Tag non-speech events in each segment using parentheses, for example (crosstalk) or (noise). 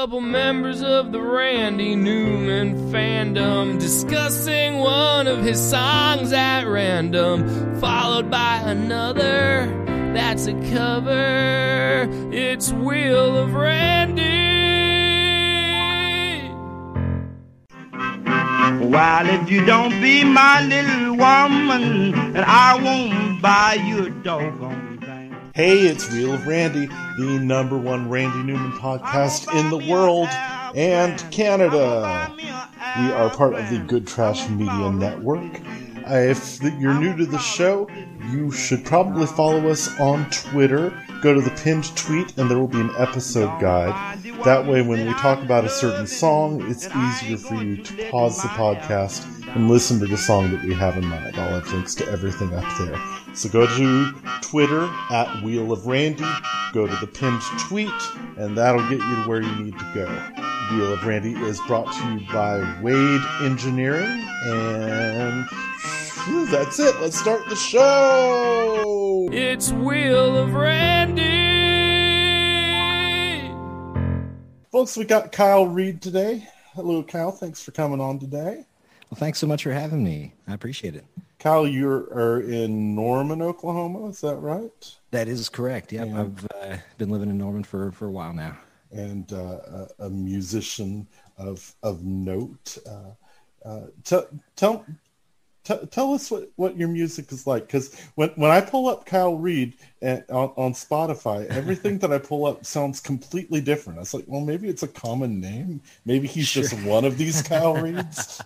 couple members of the Randy Newman fandom discussing one of his songs at random, followed by another that's a cover. It's Wheel of Randy. While if you don't be my little woman, and I won't buy you a dog. Hey, it's Wheel of Randy, the number one Randy Newman podcast in the world and Canada. We are part of the Good Trash Media Network. If you're new to the show, you should probably follow us on Twitter. Go to the pinned tweet, and there will be an episode guide. That way, when we talk about a certain song, it's easier for you to pause the podcast and listen to the song that we have in mind. I'll have links to everything up there. So go to Twitter at Wheel of Randy, go to the pinned tweet, and that'll get you to where you need to go. Wheel of Randy is brought to you by Wade Engineering, and whew, that's it. Let's start the show. It's Wheel of Randy. Folks, we got Kyle Reed today. Hello, Kyle. Thanks for coming on today. Well, thanks so much for having me. I appreciate it. Kyle, you are in Norman, Oklahoma. Is that right? That is correct. Yeah. I've uh, been living in Norman for, for a while now. And uh, a, a musician of of note. Uh, uh, tell tell t- tell us what, what your music is like. Because when when I pull up Kyle Reed and, on, on Spotify, everything that I pull up sounds completely different. I was like, well, maybe it's a common name. Maybe he's just one of these Kyle (laughs) Reeds.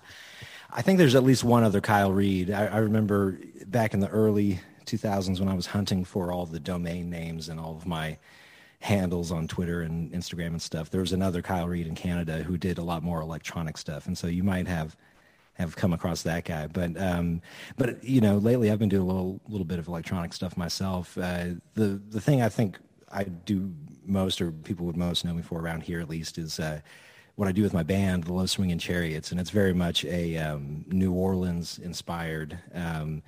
I think there's at least one other Kyle Reed. I, I remember back in the early 2000s when I was hunting for all the domain names and all of my handles on Twitter and Instagram and stuff. There was another Kyle Reed in Canada who did a lot more electronic stuff, and so you might have have come across that guy. But um, but you know, lately I've been doing a little little bit of electronic stuff myself. Uh, the the thing I think I do most, or people would most know me for around here at least, is uh, what I do with my band, the Low Swinging Chariots, and it's very much a um, New Orleans inspired. Um,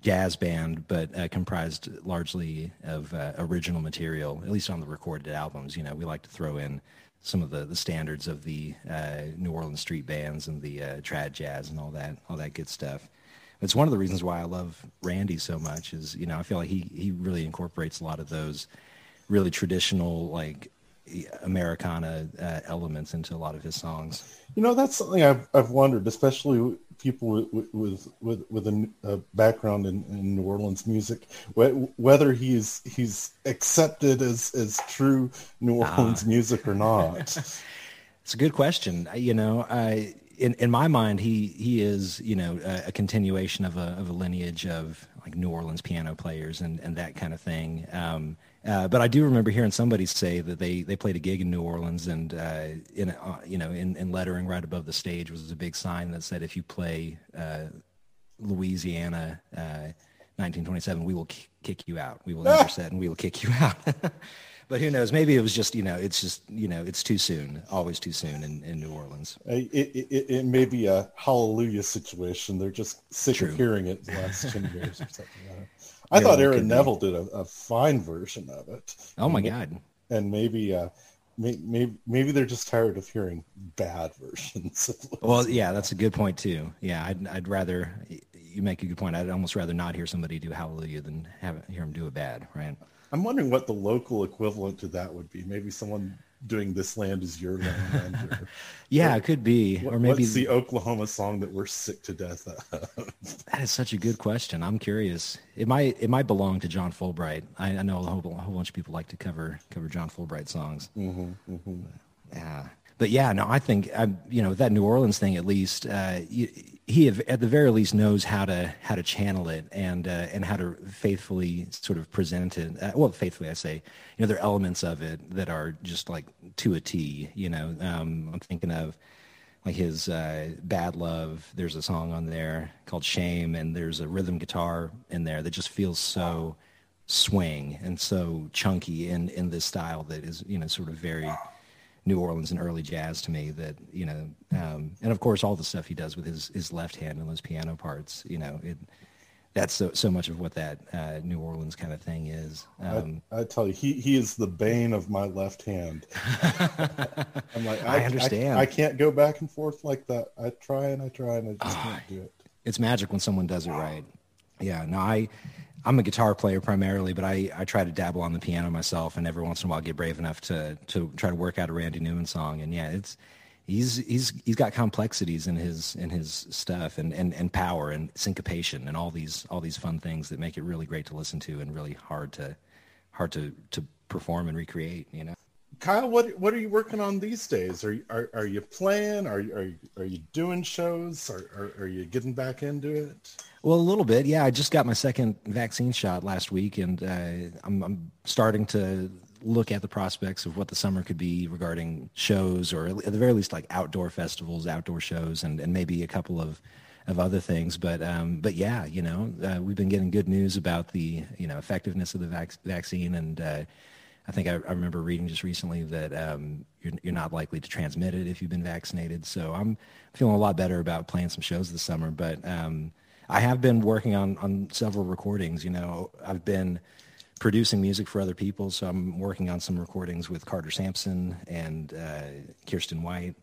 jazz band, but uh, comprised largely of uh, original material, at least on the recorded albums. You know, we like to throw in some of the, the standards of the uh, New Orleans street bands and the uh, trad jazz and all that, all that good stuff. It's one of the reasons why I love Randy so much. Is you know I feel like he he really incorporates a lot of those really traditional like Americana uh, elements into a lot of his songs. You know, that's something I've, I've wondered, especially people with with with, with a, a background in, in New Orleans music, wh- whether he's he's accepted as as true New Orleans music or not. (laughs) It's a good question. You know, I, in in my mind, he he is you know a, a continuation of a of a lineage of like New Orleans piano players and and that kind of thing. Um, uh, but I do remember hearing somebody say that they, they played a gig in New Orleans and uh, in uh, you know in, in lettering right above the stage was a big sign that said if you play uh, Louisiana uh, 1927 we will k- kick you out we will your and (laughs) we will kick you out. (laughs) but who knows? Maybe it was just you know it's just you know it's too soon always too soon in, in New Orleans. It, it, it, may be a hallelujah situation. They're just sick True. of hearing it the last (laughs) 10 years or something. I thought Aaron could be. Neville did a, a fine version of it. Oh my And- God. And maybe, uh, maybe, maybe they're just tired of hearing bad (laughs) versions. of Well, yeah, that's a good point too. Yeah, I'd, I'd rather you make a good point. I'd almost rather not hear somebody do Hallelujah than have hear them do a bad, right? I'm wondering what the local equivalent to that would be. Maybe someone doing "This Land Is Your Land." Or, (laughs) Yeah, it could be, what- or maybe what's the Oklahoma song that we're sick to death of? (laughs) that is such a good question. I'm curious. It might it might belong to John Fullbright. I, I know a whole, a whole bunch of people like to cover cover John Fullbright songs. Mm-hmm, mm-hmm. Yeah, but yeah, no, I think I, you know that New Orleans thing. At least uh, he, at the very least, knows how to how to channel it and uh, and how to faithfully sort of present it. Uh, well, faithfully, I say, you know, there are elements of it that are just like to a T. You know, um, I'm thinking of like his uh, Bad Love. There's a song on there called Shame, and there's a rhythm guitar in there that just feels so swing and so chunky in in this style that is you know sort of very New Orleans and early jazz to me that you know um, and of course all the stuff he does with his his left hand and those piano parts you know it that's so so much of what that uh, New Orleans kind of thing is. Um, I, I, tell you, he he is the bane of my left hand. (laughs) I'm like, I, I understand. I, I, can't go back and forth like that. I try and I try and I just can't do it. It's magic when someone does it right. Yeah, no, I I'm a guitar player primarily, but I, I try to dabble on the piano myself, and every once in a while get brave enough to to try to work out a Randy Newman song. And yeah, it's he's he's he's got complexities in his in his stuff and, and, and power and syncopation and all these all these fun things that make it really great to listen to and really hard to hard to to perform and recreate. You know. Kyle, what what are you working on these days? Are are, are you playing? Are you, are are you doing shows? Are, are, are you getting back into it? Well, a little bit, yeah. I just got my second vaccine shot last week, and uh, I'm, I'm starting to look at the prospects of what the summer could be regarding shows, or at the very least, like outdoor festivals, outdoor shows, and, and maybe a couple of of other things. But um, but yeah, you know, uh, we've been getting good news about the you know effectiveness of the vac- vaccine, and uh, I think I, I, remember reading just recently that um, you're, you're not likely to transmit it if you've been vaccinated. So I'm feeling a lot better about playing some shows this summer. But um, I have been working on, on several recordings. You know, I've been producing music for other people. So I'm working on some recordings with Carter Sampson and uh, Kirsten White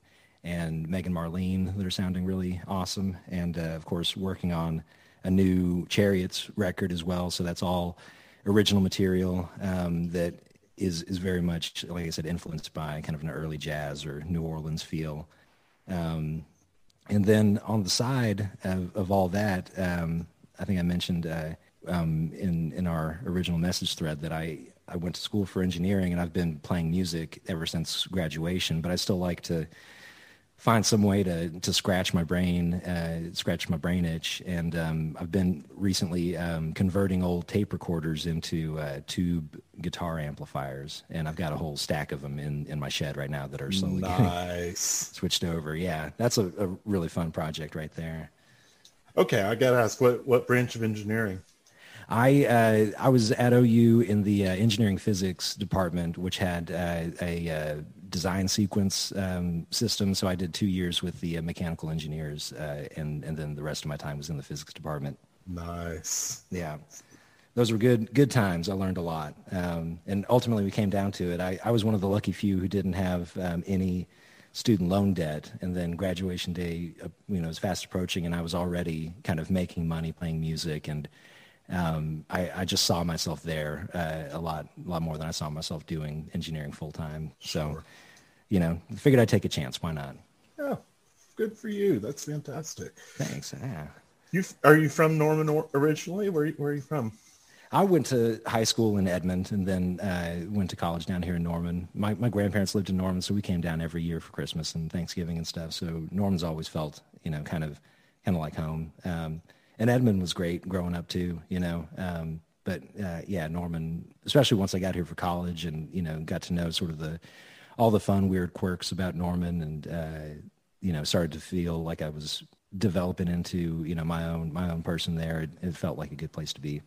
and Megan Marlene that are sounding really awesome. And uh, of course, working on a new Chariots record as well. So that's all original material um, that is is very much, like I said, influenced by kind of an early jazz or New Orleans feel. Um, and then on the side of, of all that, um, I think I mentioned uh, um, in in our original message thread that I I went to school for engineering and I've been playing music ever since graduation. But I still like to find some way to to scratch my brain, uh, scratch my brain itch. And um, I've been recently um, converting old tape recorders into uh, tube guitar amplifiers, and I've got a whole stack of them in in my shed right now that are slowly nice. (laughs) switched over. Yeah, that's a, a really fun project right there. Okay, I got to ask what what branch of engineering? I uh, I was at OU in the uh, engineering physics department, which had uh, a uh, design sequence um, system. So I did two years with the uh, mechanical engineers, uh, and and then the rest of my time was in the physics department. Nice. Yeah, those were good good times. I learned a lot, um, and ultimately we came down to it. I, I was one of the lucky few who didn't have um, any student loan debt and then graduation day you know was fast approaching and i was already kind of making money playing music and um, I, I, just saw myself there uh, a lot, a lot more than I saw myself doing engineering full time. So, sure. You know, figured I'd take a chance. Why not? Yeah, good for you. That's fantastic. Thanks. Yeah. You are you from Norman originally? Where where are you from? I went to high school in Edmond and then uh, went to college down here in Norman. My my grandparents lived in Norman, so we came down every year for Christmas and Thanksgiving and stuff. So Norman's always felt, you know, kind of kind of like home. Um, and Edmond was great growing up too, you know. Um, but uh, yeah, Norman, especially once I got here for college and you know got to know sort of the all the fun weird quirks about Norman and uh, you know started to feel like I was developing into you know my own my own person there. It, it felt like a good place to be.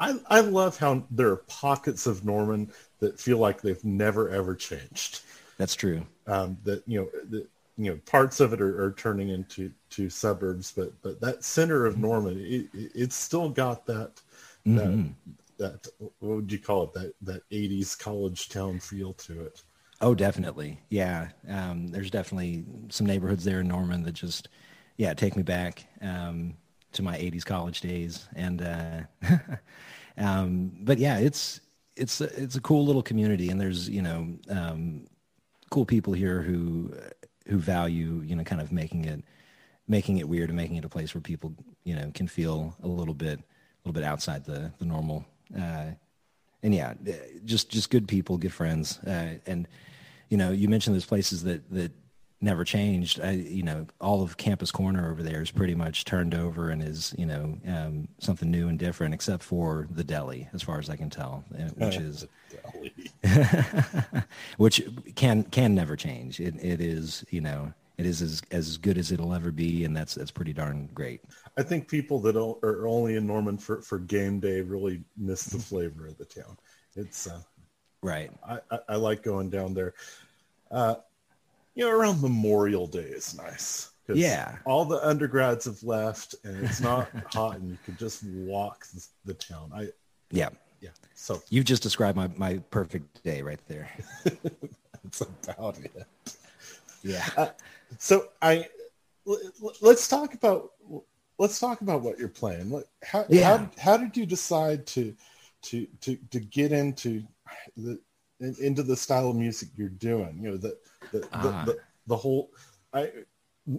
I, I love how there are pockets of Norman that feel like they've never ever changed. That's true. Um, that you know that you know parts of it are, are, turning into to suburbs but but that center of norman it, it's still got that mm-hmm. that that what would you call it that that 80s college town feel to it oh definitely. Yeah um, there's definitely some neighborhoods there in norman that just yeah take me back um, to my 80s college days and uh, (laughs) um, but yeah it's it's it's a cool little community and there's you know um, cool people here who who value you know kind of making it making it weird and making it a place where people you know can feel a little bit a little bit outside the the normal uh, and yeah just just good people good friends. Uh, and you know you mentioned those places that that never changed. I, you know all of campus corner over there is pretty much turned over and is you know um, something new and different except for the deli as far as i can tell uh, which (laughs) is (laughs) which can can never change. It it is you know it is as as good as it'll ever be, and that's that's pretty darn great. I think people that are only in Norman for for game day really miss the flavor of the town. It's uh, right. I, I, I like going down there. Uh, you know, around Memorial Day is nice. Yeah. All the undergrads have left, and it's not (laughs) hot, and you can just walk the, the town. I Yeah. yeah. So You've just described my, my perfect day right there. (laughs) it's about it. Yeah. So I let's talk about let's talk about what you're playing. How Yeah. how, how did you decide to to to to get into the in- into the style of music you're doing? You know the the Ah. the, the, the whole I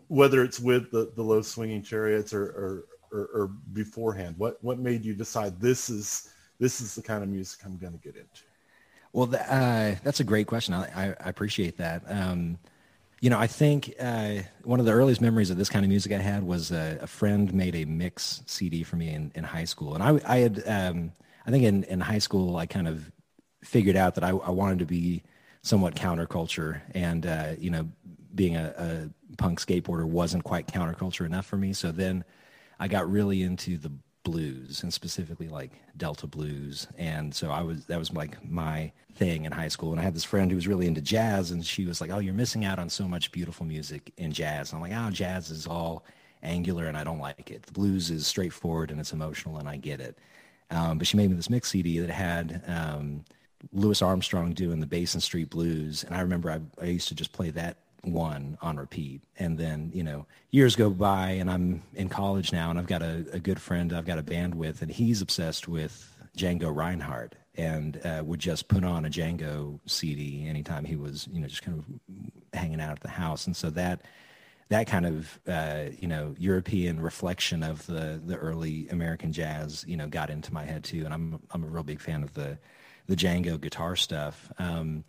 whether it's with the the low swinging chariots or or, or or beforehand. What what made you decide this is this is the kind of music I'm going to get into? Well, th- uh, that's a great question. I, I, I appreciate that. Um, you know, I think uh, one of the earliest memories of this kind of music I had was uh, a friend made a mix CD for me in, in high school, and I, I had, um, I think in, in high school, I kind of figured out that I, I wanted to be somewhat counterculture, and uh, you know, being a, a punk skateboarder wasn't quite counterculture enough for me. So then I got really into the blues and specifically like Delta blues. And so I was, that was like my thing in high school. And I had this friend who was really into jazz and she was like, oh, you're missing out on so much beautiful music in jazz. And I'm like, oh, jazz is all angular and I don't like it. The blues is straightforward and it's emotional and I get it. Um, but she made me this mix CD that had um, Louis Armstrong doing the Basin Street Blues. And I remember I, I used to just play that one on repeat. And then, you know, years go by and I'm in college now and I've got a, a good friend I've got a band with and he's obsessed with Django Reinhardt and uh, would just put on a Django CD anytime he was, you know, just kind of hanging out at the house. And so that, that kind of, uh, you know, European reflection of the, the early American jazz, you know, got into my head too. And I'm, I'm a real big fan of the, the Django guitar stuff. Um,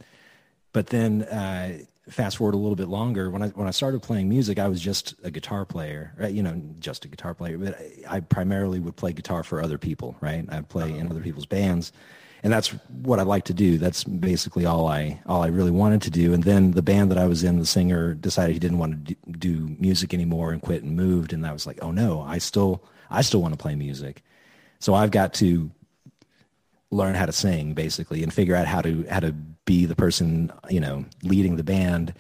but then uh, fast forward a little bit longer when I when I started playing music, I was just a guitar player, right? You know, just a guitar player. But I, I primarily would play guitar for other people, right? I'd play uh-huh. in other people's bands, and that's what I like to do. That's basically all I all I really wanted to do. And then the band that I was in, the singer decided he didn't want to do, do music anymore and quit and moved. And I was like, oh no, I still I still want to play music. So I've got to learn how to sing basically and figure out how to how to be the person you know leading the band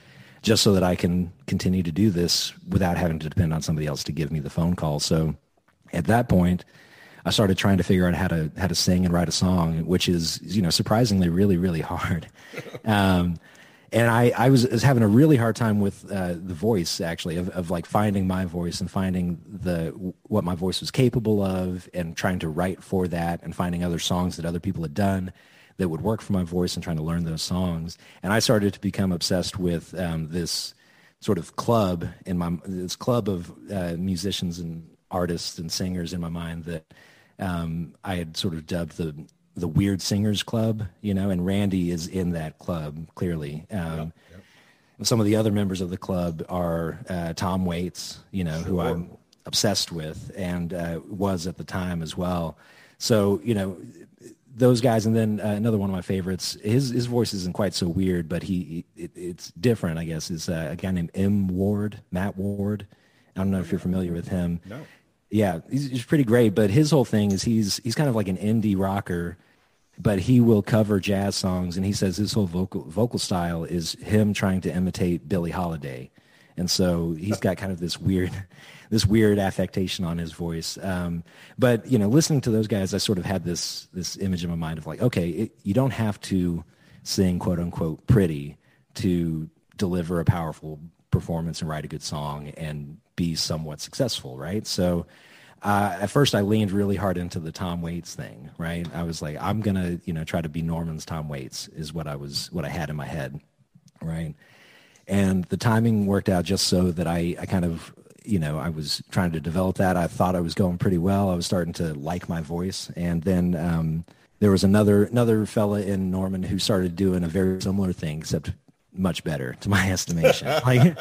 just so that I can continue to do this without having to depend on somebody else to give me the phone call. So at that point I started trying to figure out how to how to sing and write a song, which is you know surprisingly really really hard. (laughs) Um, and I, I was, was having a really hard time with uh, the voice actually of, of like finding my voice and finding the what my voice was capable of and trying to write for that and finding other songs that other people had done that would work for my voice and trying to learn those songs. And I started to become obsessed with um, this sort of club in my this club of uh, musicians and artists and singers in my mind that um, I had sort of dubbed the the Weird Singers Club, you know, and Randy is in that club clearly. Um, Some of the other members of the club are uh, Tom Waits, you know, who I'm obsessed with and uh, was at the time as well. So, you know, those guys, and then uh, another one of my favorites. His his voice isn't quite so weird, but he it, it's different, I guess. Is uh, a guy named M Ward, Matt Ward. I don't know if you're familiar with him. No. Yeah, he's, he's pretty great. But his whole thing is he's he's kind of like an indie rocker, but he will cover jazz songs, and he says his whole vocal vocal style is him trying to imitate Billie Holiday, and so he's got kind of this weird (laughs) this weird affectation on his voice. Um, but you know, listening to those guys, I sort of had this this image in my mind of like, okay, it, you don't have to sing quote unquote pretty to deliver a powerful performance and write a good song and be somewhat successful, right? So uh, at first I leaned really hard into the Tom Waits thing, right? I was like, I'm gonna, you know, try to be Norman's Tom Waits is what I was, what I had in my head, right? And the timing worked out just so that I, I kind of, you know, I was trying to develop that. I thought I was going pretty well. I was starting to like my voice, and then um, there was another another fella in Norman who started doing a very similar thing, except much better to my (laughs) estimation. like,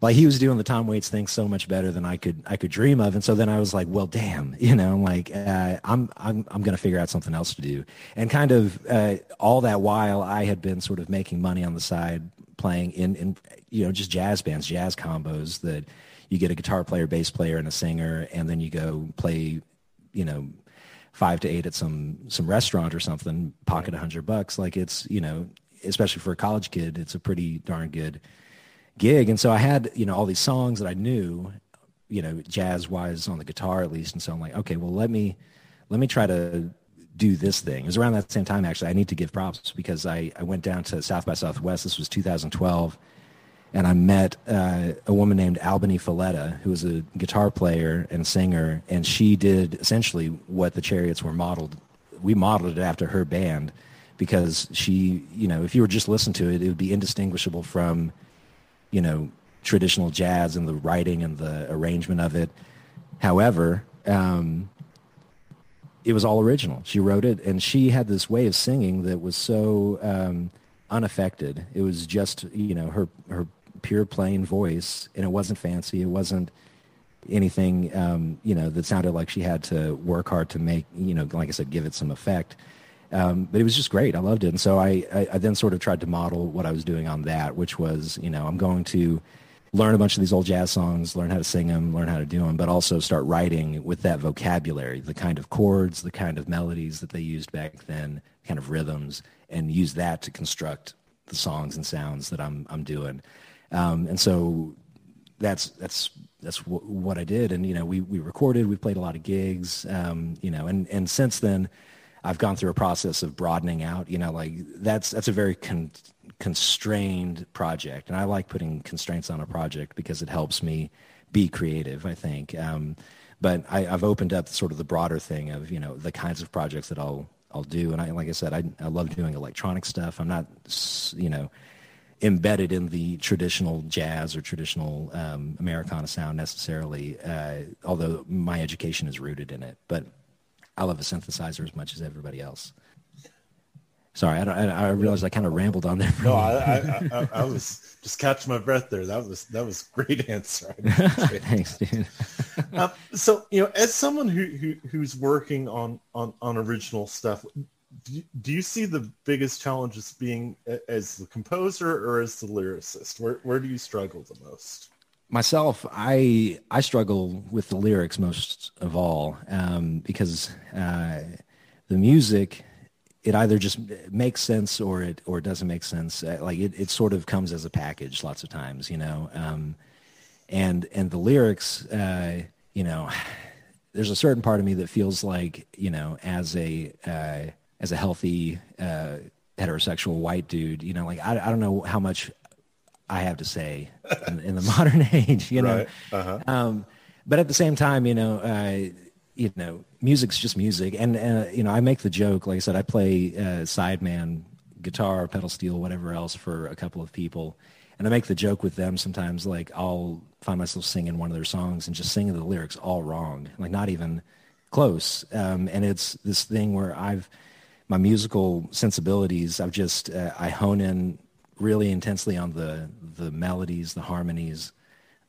like he was doing the Tom Waits thing so much better than I could I could dream of, and so then I was like, well, damn, (laughs) you know, like uh, I'm I'm I'm gonna figure out something else to do, and kind of uh, all that while I had been sort of making money on the side playing in in you know just jazz bands, jazz combos that you get a guitar player, bass player, and a singer, and then you go play, you know, five to eight at some some restaurant or something, pocket a hundred bucks. Like it's you know, especially for a college kid, it's a pretty darn good gig, and so I had you know all these songs that I knew, you know, jazz wise on the guitar at least, and so I'm like, okay, well let me let me try to do this thing. It was around that same time actually. I need to give props because I I went down to South by Southwest. This was 2012 and I met uh, a woman named Albanie Falletta, who was a guitar player and singer, and she did essentially what the Chariots were modeled. We modeled it after her band because she, you know, if you were just listening to it, it would be indistinguishable from, you know, traditional jazz and the writing and the arrangement of it. However, um, it was all original. She wrote it, and she had this way of singing that was so um, unaffected. It was just, you know, her her pure plain voice, and it wasn't fancy. It wasn't anything, um, you know, that sounded like she had to work hard to make, you know, like I said, give it some effect. Um, but it was just great. I loved it. And so I, I, I, then sort of tried to model what I was doing on that, which was, you know, I'm going to learn a bunch of these old jazz songs, learn how to sing them, learn how to do them, but also start writing with that vocabulary, the kind of chords, the kind of melodies that they used back then, kind of rhythms, and use that to construct the songs and sounds that I'm, I'm doing. Um, and so that's that's that's w- what I did. And you know, we we recorded, we played a lot of gigs. Um, you know, and and since then, I've gone through a process of broadening out. You know, like that's that's a very con- constrained project, and I like putting constraints on a project because it helps me be creative. I think. Um, but I, have opened up sort of the broader thing of you know the kinds of projects that I'll I'll do, and I like I said, I, I love doing electronic stuff. I'm not you know embedded in the traditional jazz or traditional um, Americana sound necessarily, uh, although my education is rooted in it. But I love a synthesizer as much as everybody else. Sorry, I, I, I realized I kind of rambled on there. no, I, I, I, was just catching my breath there. That was that was great answer. (laughs) Thanks, dude. um, so you know, as someone who, who who's working on on on original stuff, do you, see the biggest challenges being as the composer or as the lyricist? Where where do you struggle the most? Myself, I I struggle with the lyrics most of all um, because uh, the music it either just makes sense or it or it doesn't make sense. Uh, like it, it sort of comes as a package lots of times, you know. Um, and and the lyrics, uh, you know, (sighs) there's a certain part of me that feels like you know as a uh, as a healthy uh, heterosexual white dude, you know, like I, I don't know how much I have to say in, in the (laughs) modern age, you know. Right. Uh-huh. Um, but at the same time, you know, uh, you know, music's just music, and uh, you know, I make the joke. Like I said, I play uh, sideman guitar, pedal steel, whatever else for a couple of people, and I make the joke with them sometimes. Like I'll find myself singing one of their songs and just singing the lyrics all wrong, like not even close. Um, and it's this thing where I've my musical sensibilities, I've just uh, I hone in really intensely on the the melodies, the harmonies,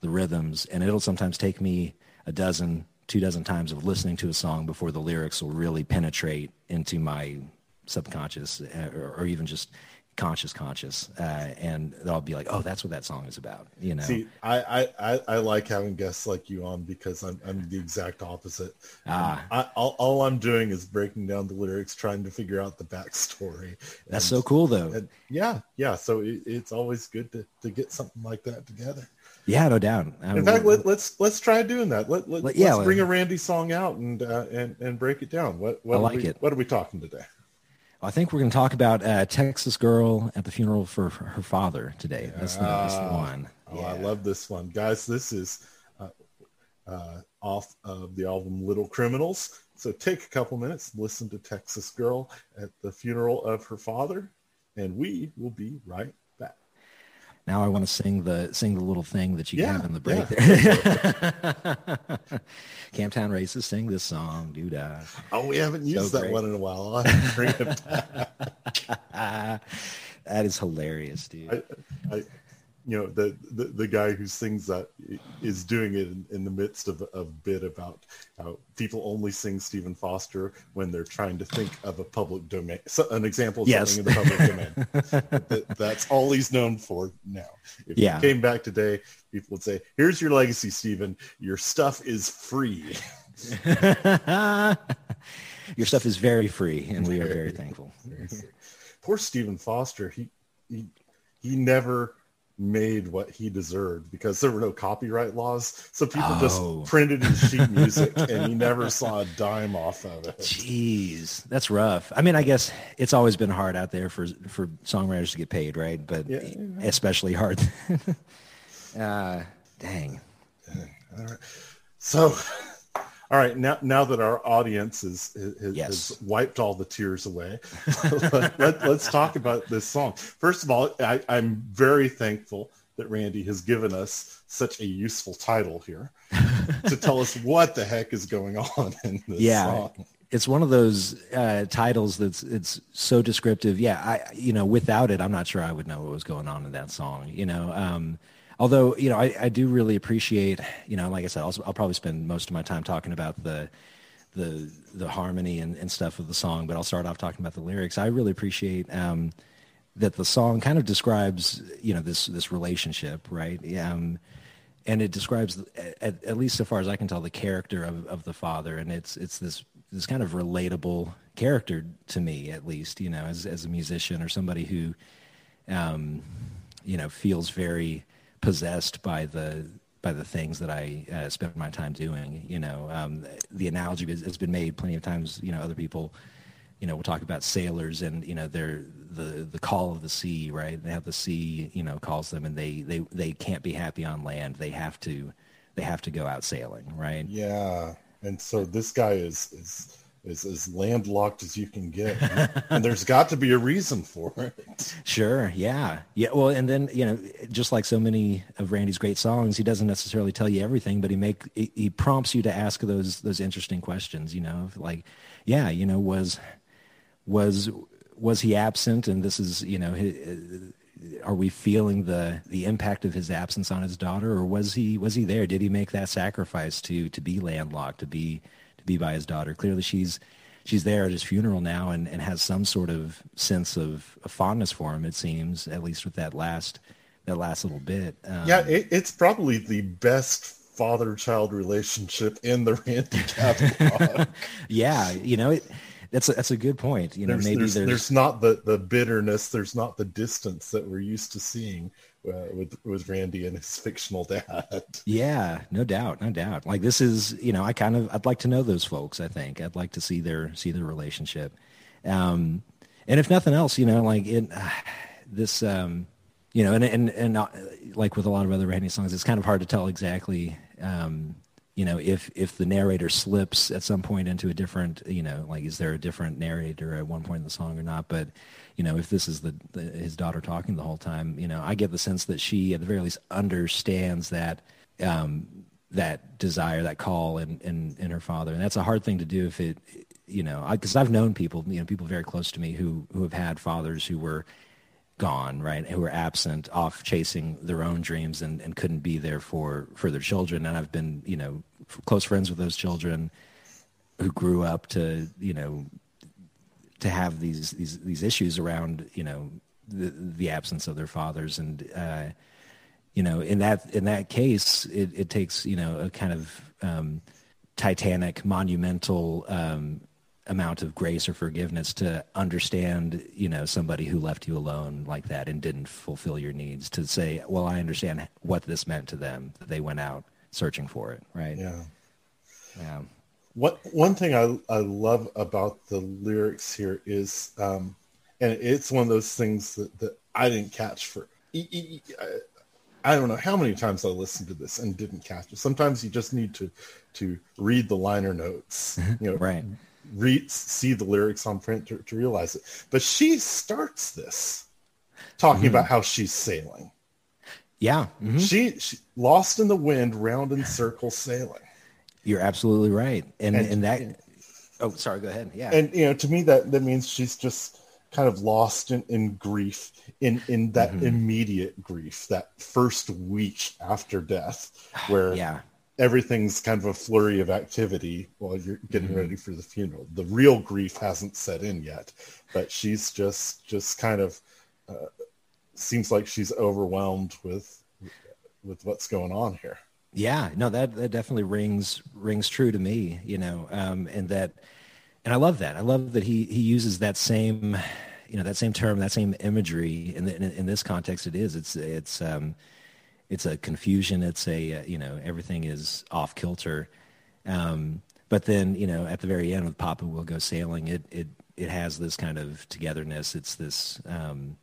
the rhythms, and it'll sometimes take me a dozen, two dozen times of listening to a song before the lyrics will really penetrate into my subconscious uh, or, or even just conscious conscious uh, and i'll be like oh that's what that song is about you know see I, I i like having guests like you on because i'm, I'm the exact opposite ah. I, all, all i'm doing is breaking down the lyrics trying to figure out the backstory that's and, so cool though and yeah yeah so it, it's always good to, to get something like that together yeah, no doubt. I mean, In fact, let, us let's, let's try doing that. Let, let, us yeah, bring a Randy song out and uh, and and break it down. What what I like we, it. What are we talking today? I think we're going to talk about uh, Texas girl at the funeral for her father today. That's the, that's the one. Oh, yeah. I love this one, guys. This is uh, uh, off of the album Little Criminals. So take a couple minutes, listen to Texas Girl at the funeral of her father, and we will be right now I want to sing the sing the little thing that you yeah, have in the break yeah. there. (laughs) Camptown Races sing this song, dude. Oh, we haven't used so that one in a while. bring it back. (laughs) that is hilarious, dude. I, I, you know the, the the guy who sings that is doing it in, in the midst of a bit about how people only sing Stephen Foster when they're trying to think of a public domain, so, an example of yes. something in the public domain. (laughs) that, that's all he's known for now. If yeah. he came back today, people would say, "Here's your legacy, Stephen. Your stuff is free." (laughs) your stuff is very free, and we are very thankful. Poor Stephen Foster. He he he never made what he deserved because there were no copyright laws. So people Oh. just printed his sheet (laughs) music and he never saw a dime off of it. Jeez, that's rough. I mean, I guess it's always been hard out there for for songwriters to get paid, right? But Yeah. especially hard. (laughs) uh, dang. So, all right, now now that our audience is, has, Yes. has wiped all the tears away, (laughs) let, us talk about this song. First of all, I, I'm very thankful that Randy has given us such a useful title here to (laughs) tell us what the heck is going on in this yeah song. it's one of those uh, titles that's it's so descriptive yeah i you know without it i'm not sure i would know what was going on in that song you know um although you know i, I do really appreciate you know like i said I'll, I'll probably spend most of my time talking about the the the harmony and, and stuff of the song but i'll start off talking about the lyrics. I really appreciate um that the song kind of describes you know this this relationship right? Um and it describes at, at least so far as i can tell the character of, of the father and it's it's this this kind of relatable character to me at least you know as as a musician or somebody who um you know feels very possessed by the by the things that I uh, spend my time doing. You know, um, the analogy has been made plenty of times. You know, other people, you know, will talk about sailors and you know they're the the call of the sea, right? They have the sea, you know, calls them, and they they they can't be happy on land. They have to they have to go out sailing, right? Yeah, and so this guy is is is as landlocked as you can get, (laughs) and there's got to be a reason for it. Sure. Yeah. Yeah. Well, and then you know, just like so many of Randy's great songs, he doesn't necessarily tell you everything, but he make he, prompts you to ask those those interesting questions. You know, like, yeah, you know, was was was he absent? And this is you know, hi- uh, are we feeling the the impact of his absence on his daughter, or was he was he there? Did he make that sacrifice to to be landlocked, to be be by his daughter? Clearly, she's she's there at his funeral now and, and has some sort of sense of, of fondness for him. It seems, at least with that last that last little bit. Um, Yeah, it, it's probably the best father-child relationship in the (laughs) Randy catalog. (laughs) yeah. You know, it, that's a, that's a good point. You know, there's, maybe there's, there's, there's not the, the bitterness, there's not the distance that we're used to seeing uh, with with Randy and his (laughs) fictional dad. Yeah, no doubt, no doubt. Like this is, you know, I kind of I'd like to know those folks. I think I'd like to see their see their relationship, um, and if nothing else, you know, like it, uh, (sighs) this, um, you know, and and and uh, like with a lot of other Randy songs, it's kind of hard to tell exactly, um, you know, if if the narrator slips at some point into a different, you know, like is there a different narrator at one point in the song or not? But you know, if this is the, the his daughter talking the whole time, you know, I get the sense that she, at the very least, understands that um, that desire, that call, in, in in her father, and that's a hard thing to do if it, you know, because I've known people, you know, people very close to me who who have had fathers who were gone, right, who were absent, off chasing their own dreams, and, and couldn't be there for for their children, and I've been, you know, close friends with those children who grew up to, you know, to have these these these issues around you know the the absence of their fathers. And uh, you know in that in that case it, it takes you know a kind of um, titanic monumental um, amount of grace or forgiveness to understand you know somebody who left you alone like that and didn't fulfill your needs to say well I understand what this meant to them they went out searching for it right Yeah. yeah What one thing I I love about the lyrics here is, um, and it's one of those things that, that I didn't catch for. I don't know how many times I listened to this and didn't catch it. Sometimes you just need to to read the liner notes, (laughs) you know, right read see the lyrics on print to, to realize it. But she starts this talking Mm-hmm. about how she's sailing. yeah mhm. She, she lost in the wind, round in circles sailing. You're absolutely right, and And- and, that. Oh, sorry. Go ahead. Yeah. and you know to me that that means she's just kind of lost in, in grief in in that Mm-hmm. immediate grief that first week after death where yeah. Everything's kind of a flurry of activity while you're getting Mm-hmm. ready for the funeral the real grief hasn't set in yet but she's just just kind of uh, seems like she's overwhelmed with with what's going on here Yeah. No, that that definitely rings rings true to me. You know, um, and that, and I love that. I love that he he uses that same, you know that same term, that same imagery. In, the, in, in this context, it is. It's it's um, it's a confusion. It's a uh, you know everything is off kilter. Um, but then you know at the very end with Papa will go sailing. It it it has this kind of togetherness. It's this. Um,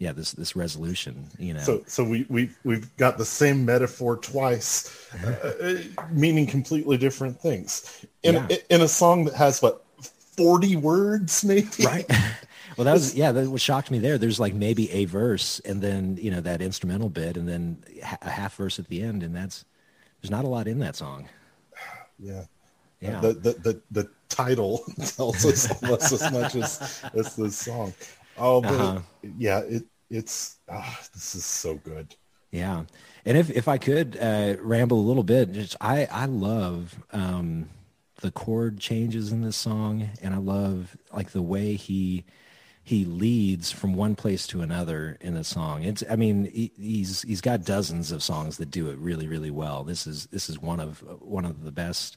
yeah, this this resolution, you know. So so we we we've got the same metaphor twice, uh, meaning completely different things in Yeah. a, in a song that has what forty words, maybe. right (laughs) well that was yeah that what shocked me there there's like maybe a verse and then you know that instrumental bit and then a half verse at the end and that's there's not a lot in that song Yeah. yeah The, the the the title (laughs) tells us almost as much as as the song. Oh, but Uh-huh. yeah, it it's ah, this is so good. yeah and if if i could uh ramble a little bit just i i love um the chord changes in this song and i love like the way he he leads from one place to another in the song. It's i mean he, he's he's got dozens of songs that do it really really well. This is this is one of one of the best.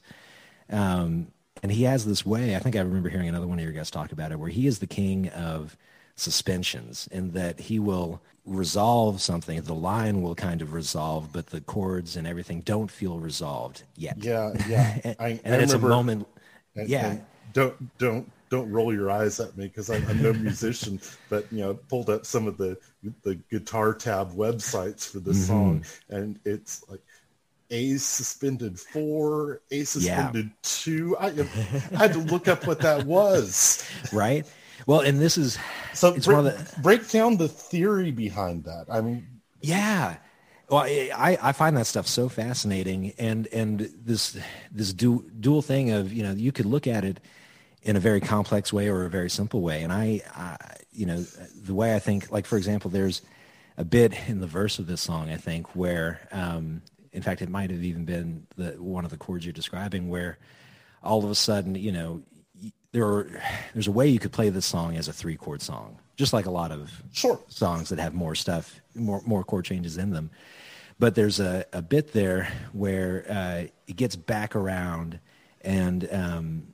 Um and he has this way i think i remember hearing another one of your guys talk about it where he is the king of suspensions in that he will resolve something. The line will kind of resolve but the chords and everything don't feel resolved yet. Yeah, yeah. (laughs) and, I, and I then it's a remember- moment and- yeah. and don't don't don't roll your eyes at me because I'm, I'm no musician, (laughs) but you know, pulled up some of the the guitar tab websites for this mm-hmm. song, and it's like A suspended four, A suspended two. I, I had to look up what that was. (laughs) right well and this is So It's break, one of the- break down the theory behind that. I mean, Yeah. Well, I, I find that stuff so fascinating, and and this this du- dual thing of you know you could look at it in a very complex way or a very simple way, and I, I you know the way I think like for example, there's a bit in the verse of this song I think where um, in fact it might have even been the one of the chords you're describing where all of a sudden you know there are there's a way you could play this song as a three chord song, just like a lot of Sure. songs that have more stuff, more more chord changes in them. But there's a, a bit there where uh, it gets back around, and um,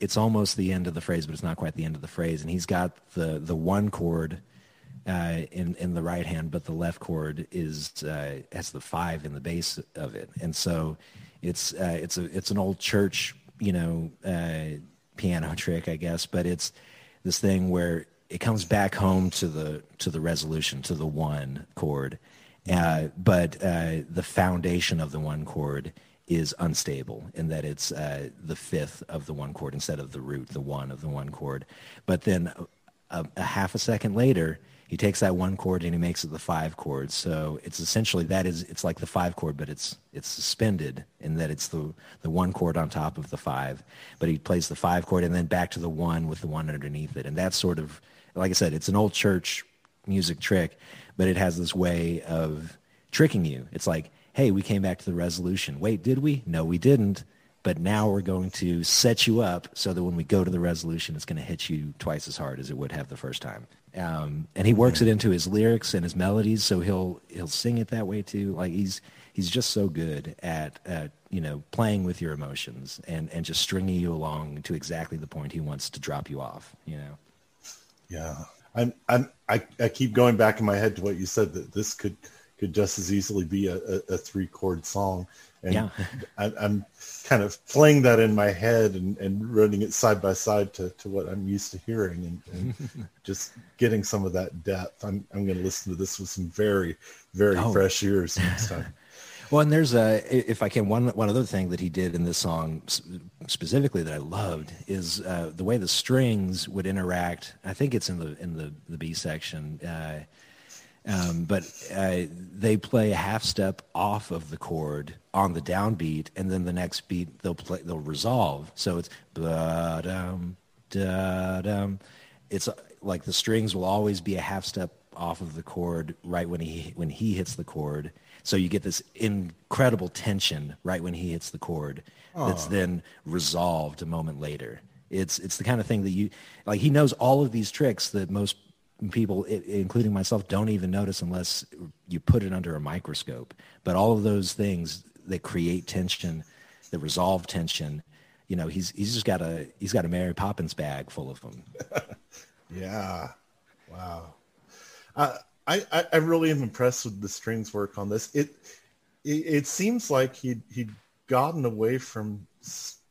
it's almost the end of the phrase, but it's not quite the end of the phrase. And he's got the the one chord uh, in in the right hand, but the left chord is uh, has the five in the base of it, and so it's uh, it's a it's an old church you know uh, piano (laughs) trick, I guess, but it's this thing where it comes back home to the to the resolution to the one chord, uh, but uh, the foundation of the one chord is unstable in that it's uh, the fifth of the one chord instead of the root, the one of the one chord. But then a, a half a second later, he takes that one chord and he makes it the five chord. So it's essentially that is it's like the five chord, but it's it's suspended in that it's the the one chord on top of the five. But he plays the five chord and then back to the one with the one underneath it, and that's sort of like I said, it's an old church music trick, but it has this way of tricking you. It's like, hey, we came back to the resolution. Wait, did we? No, we didn't. But now we're going to set you up so that when we go to the resolution, it's going to hit you twice as hard as it would have the first time. Um, and he works it into his lyrics and his melodies, so he'll he'll sing it that way too. Like he's he's just so good at at you know playing with your emotions and and just stringing you along to exactly the point he wants to drop you off. You know. Yeah, I'm, I'm, I, I keep going back in my head to what you said that this could, could just as easily be a, a, a three chord song. And Yeah. (laughs) I, I'm kind of playing that in my head and, and running it side by side to, to what I'm used to hearing and, and (laughs) just getting some of that depth. I'm, I'm going to listen to this with some very, very Oh. fresh ears next (laughs) time. Well, and there's a, if I can, one one other thing that he did in this song specifically that I loved is uh, the way the strings would interact. I think it's in the in the the B section, uh, um, but uh, they play a half step off of the chord on the downbeat, and then the next beat they'll play they'll resolve. So it's da dum da dum. It's uh, like the strings will always be a half step off of the chord right when he when he hits the chord. So you get this incredible tension right when he hits the chord that's then resolved a moment later. It's it's the kind of thing that you like. He knows all of these tricks that most people, including myself, don't even notice unless you put it under a microscope. But all of those things that create tension, that resolve tension, you know, he's he's just got a he's got a Mary Poppins bag full of them. (laughs) Yeah. Wow. Uh, I, I, I really am impressed with the strings work on this. It it, it seems like he'd he'd gotten away from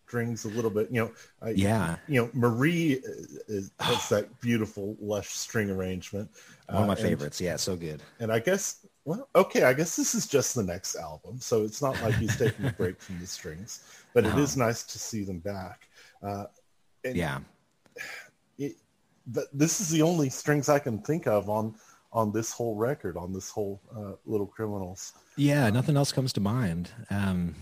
strings a little bit. You know, I, Yeah. You know, Marie is, has (sighs) that beautiful lush string arrangement. One of my Uh, and- favorites. Yeah, so good. And I guess, well, okay, I guess this is just the next album, so it's not like he's taking a break from the strings, but it No. is nice to see them back. Uh, and Yeah. it, th- this is the only strings I can think of on on this whole record, on this whole uh, Little Criminals. Yeah, nothing else comes to mind. Um,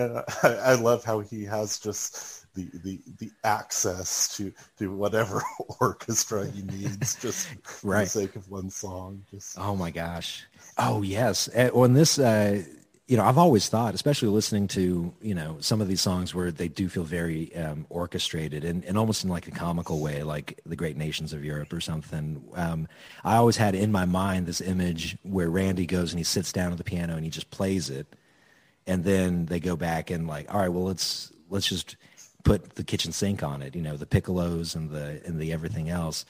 And I, (laughs) I love how he has just the, the, the access to, to whatever (laughs) orchestra he needs, just (laughs) for the sake of one song. Just Oh my gosh. Oh yes. On this, uh, you know, I've always thought, especially listening to, you know, some of these songs where they do feel very um, orchestrated and, and almost in like a comical way, like the Great Nations of Europe or something. Um, I always had in my mind this image where Randy goes and he sits down at the piano and he just plays it, and then they go back and like, all right, well, let's let's just put the kitchen sink on it, you know, the piccolos and the and the everything else.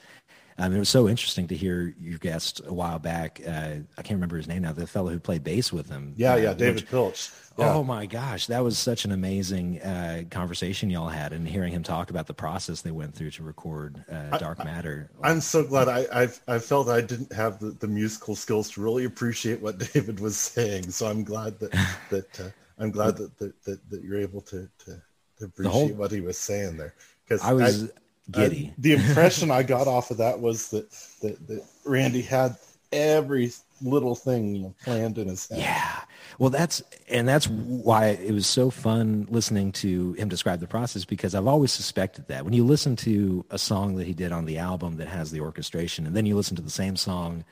Um, it was so interesting to hear your guest a while back. Uh, I can't remember his name now. The fellow who played bass with him. yeah, uh, yeah, David which- Piltch. Yeah. Oh my gosh, that was such an amazing uh, conversation y'all had, and hearing him talk about the process they went through to record uh, Dark Matter. I'm so glad I, I've, I felt I didn't have the, the musical skills to really appreciate what (laughs) David was saying. So I'm glad that (laughs) that uh, I'm glad that, that, that, that you're able to, to, to appreciate whole- what he was saying there. Because I was giddy. The impression I got off of that was that, that, that Randy had every little thing you know, planned in his head. Yeah. Well, that's and that's why it was so fun listening to him describe the process because I've always suspected that when you listen to a song that he did on the album that has the orchestration, and then you listen to the same song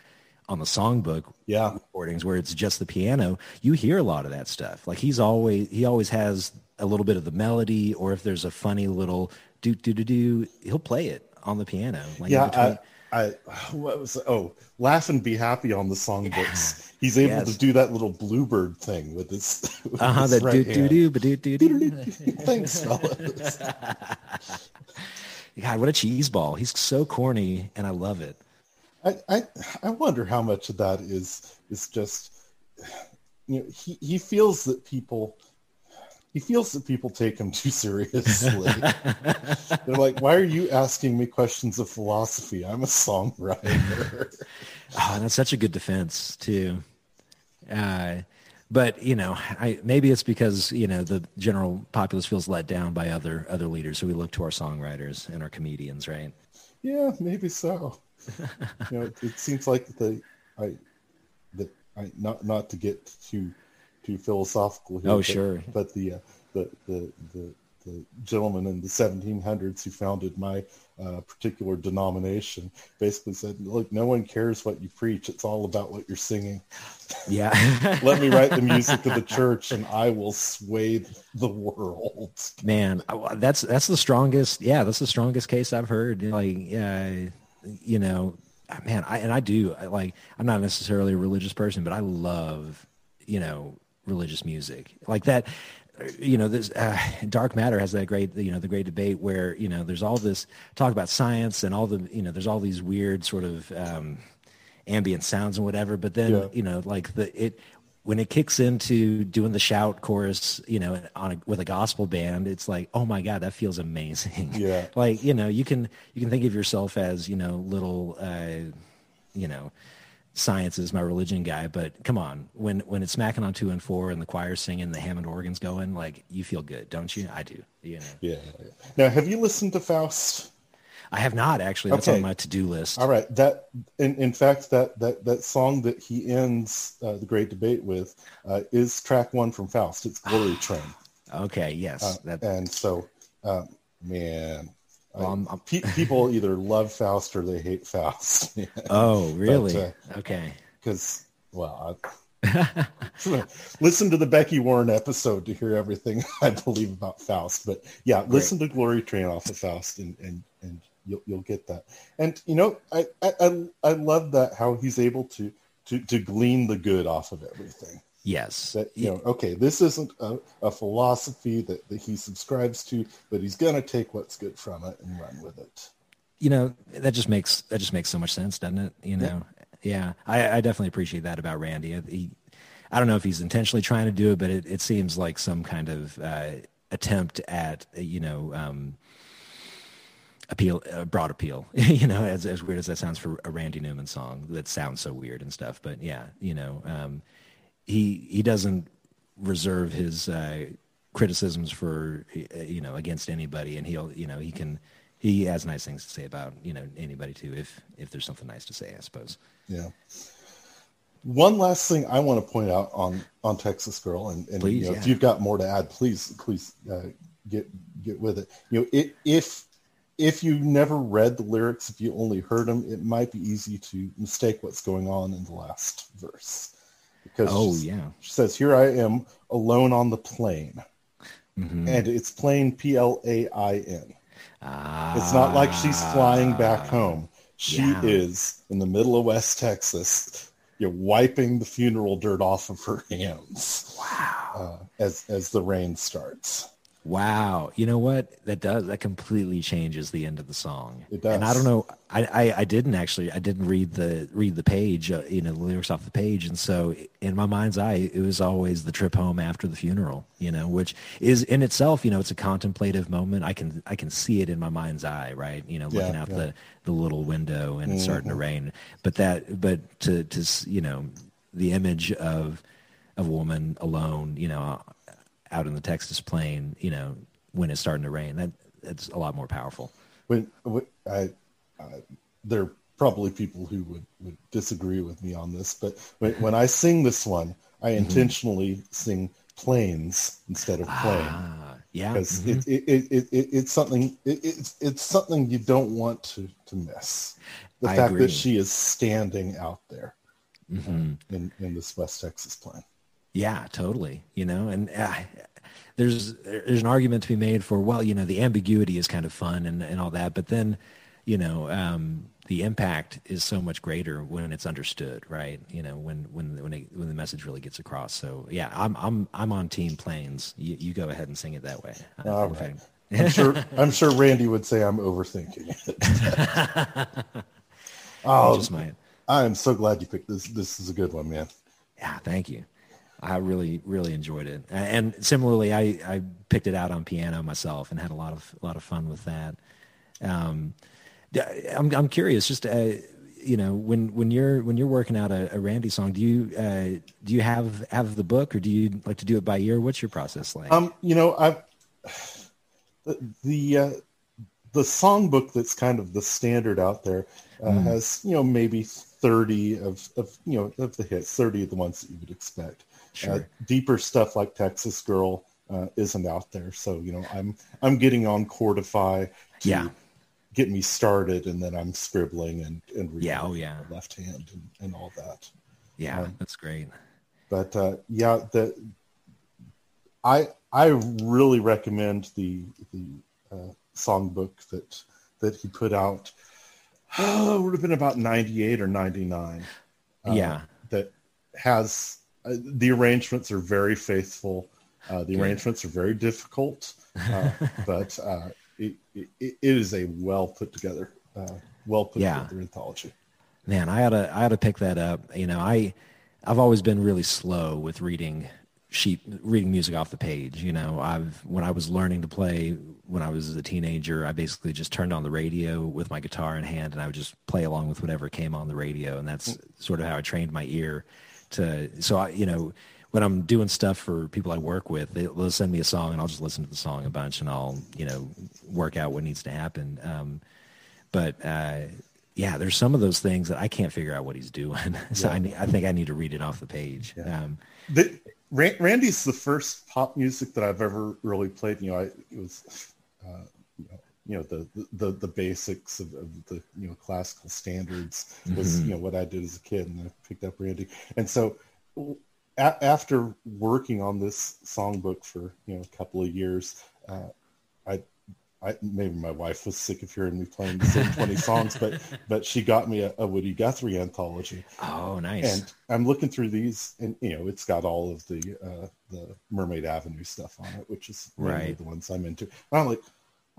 on the songbook Yeah. recordings where it's just the piano, you hear a lot of that stuff. Like he's always he always has a little bit of the melody, or if there's a funny little do do do do, he'll play it on the piano. Like Yeah, between- I, I what was oh, laugh and be happy on the songbooks. He's able Yes. to do that little bluebird thing with his. (laughs) with uh huh. That right do do do do do do. Thanks, fellas. (laughs) God, what a cheese ball! He's so corny, and I love it. I, I I wonder how much of that is is just you know he, he feels that people he feels that people take him too seriously. (laughs) They're like, why are you asking me questions of philosophy? I'm a songwriter. (laughs) Oh, that's such a good defense too. Uh, but you know, I maybe it's because you know the general populace feels let down by other other leaders, so we look to our songwriters and our comedians, right? yeah, maybe so. you know, it, it seems like the I that I not not to get too too philosophical here. Oh, but, sure. But the uh, the the the the gentleman in the 1700s who founded my uh, particular denomination basically said, "Look, no one cares what you preach. It's all about what you're singing. Yeah, (laughs) Let me write the music of the (laughs) church, and I will sway the world." man, that's that's the strongest. Yeah, that's the strongest case I've heard. Like, uh, you know, man, I and I do I, like. I'm not necessarily a religious person, but I love you know religious music like that. You know, this uh, dark matter has that great, you know, the great debate where you know there's all this talk about science and all the, you know, there's all these weird sort of um, ambient sounds and whatever, but then Yeah. you know, like the it when it kicks into doing the shout chorus, you know, on a, with a gospel band, it's like, oh my god, that feels amazing. Yeah. (laughs) like you know, you can you can think of yourself as you know little, uh, you know, science is my religion guy, but come on, when when it's smacking on two and four and the choir singing, the Hammond organs going, like you feel good, don't you? I do. You know, Yeah. Now, have you listened to Faust? I have not actually. That's Okay. on my to do list. All right. That in, in fact that that that song that he ends uh, the great debate with uh, is track one from Faust. It's Glory (sighs) Train. Okay, yes, Uh, that and so, um, man, I- Well, I'm- I'm- pe- people either love Faust or they hate Faust. (laughs) Oh, really? uh, okay. Because, well, I, (laughs) (laughs) listen to the Becky Warren episode to hear everything I believe about Faust. But yeah, listen to Glory Train off of Faust, and and and you'll you'll get that. And you know, I I I, I love that how he's able to to to glean the good off of everything. Yes. That you know, okay, this isn't a, a philosophy that, that he subscribes to, but he's gonna take what's good from it and run with it. you know that just makes that just makes so much sense, doesn't it? You know, yeah, I, I definitely appreciate that about Randy. He, I don't know if he's intentionally trying to do it, but it, it seems like some kind of uh, attempt at you know um, appeal, uh, broad appeal. (laughs) you know, as as weird as that sounds for a Randy Newman song, that sounds so weird and stuff. But yeah, you know, um, he he doesn't reserve his uh, criticisms for you know against anybody, and he'll you know he can he has nice things to say about you know anybody too if if there's something nice to say, I suppose. Yeah. One last thing I want to point out on on Texas Girl, and, and Please, you know, yeah. if you've got more to add, please please uh, get get with it. You know, it, if if you never read the lyrics, if you only heard them, it might be easy to mistake what's going on in the last verse. Because Oh she, yeah, she says, "Here I am alone on the plane," Mhm. and it's plane P L A I N. Ah, It's not like she's flying back home. She yeah. is in the middle of West Texas. You're wiping the funeral dirt off of her hands. Wow. Uh, as as the rain starts. Wow, you know what? That does that completely changes the end of the song. It does. And I don't know. I, I, I didn't actually. I didn't read the read the page. Uh, you know, the lyrics off the page. And so, in my mind's eye, it was always the trip home after the funeral. You know, which is in itself, you know, it's a contemplative moment. I can I can see it in my mind's eye, right? You know, looking Yeah, out yeah. the the little window and it's starting to rain. But that, but to to you know, the image of of a woman alone, you know, out in the Texas plain, you know, when it's starting to rain. That that's a lot more powerful. When, when I, I there are probably people who would, would disagree with me on this, but when, when I sing this one, I Mm-hmm. intentionally sing planes instead of plane. Ah, yeah. because mhm. it, it, it, it, it, it's something it, it's it's something you don't want to to miss. The I fact agree. that she is standing out there Mhm. in in this West Texas plane. Yeah, totally. You know, and uh, there's there's an argument to be made for well, you know, the ambiguity is kind of fun and and all that, but then, you know, um, the impact is so much greater when it's understood, right? You know, when when when it, when the message really gets across. So yeah, I'm I'm I'm on team planes. You you go ahead and sing it that way. Uh, All right. I'm (laughs) sure I'm sure Randy would say I'm overthinking it. (laughs) Oh. I am so glad you picked this. This is a good one, man. Yeah, thank you. I really, really enjoyed it. And similarly, I, I picked it out on piano myself and had a lot of a lot of fun with that. Um, I'm I'm curious, just uh, you know, when when you're when you're working out a, a Randy song, do you uh, do you have have the book or do you like to do it by ear? What's your process like? Um, you know, I the the, uh, the songbook that's kind of the standard out there uh, Mm. has you know maybe thirty of of you know of the hits, thirty of the ones that you would expect. Uh, deeper stuff like Texas Girl uh, isn't out there, so you know I'm I'm getting on Chordify to Yeah. get me started, and then I'm scribbling and and reading Yeah, oh, yeah. left hand and, and all that. yeah, um, that's great. but uh, yeah, the I I really recommend the the uh, songbook that that he put out. Oh, (sighs) it would have been about ninety eight or ninety nine. Yeah. that has uh, the arrangements are very faithful. Uh, the Good. arrangements are very difficult, uh, (laughs) but uh, it, it, it is a well put together, uh, well put Yeah. together anthology. Man, I ought to I ought to pick that up. You know, I I've always been really slow with reading sheet reading music off the page. You know, I've when I was learning to play when I was a teenager, I basically just turned on the radio with my guitar in hand and I would just play along with whatever came on the radio, and that's sort of how I trained my ear to. So I, you know. When I'm doing stuff for people I work with, they, they'll send me a song and I'll just listen to the song a bunch and I'll, you know, work out what needs to happen. Um, but uh, yeah, there's some of those things that I can't figure out what he's doing. (laughs) so I, need, I think I need to read it off the page. Yeah. Um, The, Ran- Randy's the first pop music that I've ever really played. You know, I, it was, uh, you know, you know the, the the basics of, of the you know classical standards was you know what I did as a kid, and I picked up Randy. And so, a- after working on this songbook for you know a couple of years, uh, I. I, maybe my wife was sick of hearing me playing the same 20 (laughs) songs, but but she got me a, a Woody Guthrie anthology, oh, nice. and I'm looking through these, and you know, it's got all of the uh, the Mermaid Avenue stuff on it, which is Right. the ones I'm into. And I'm like,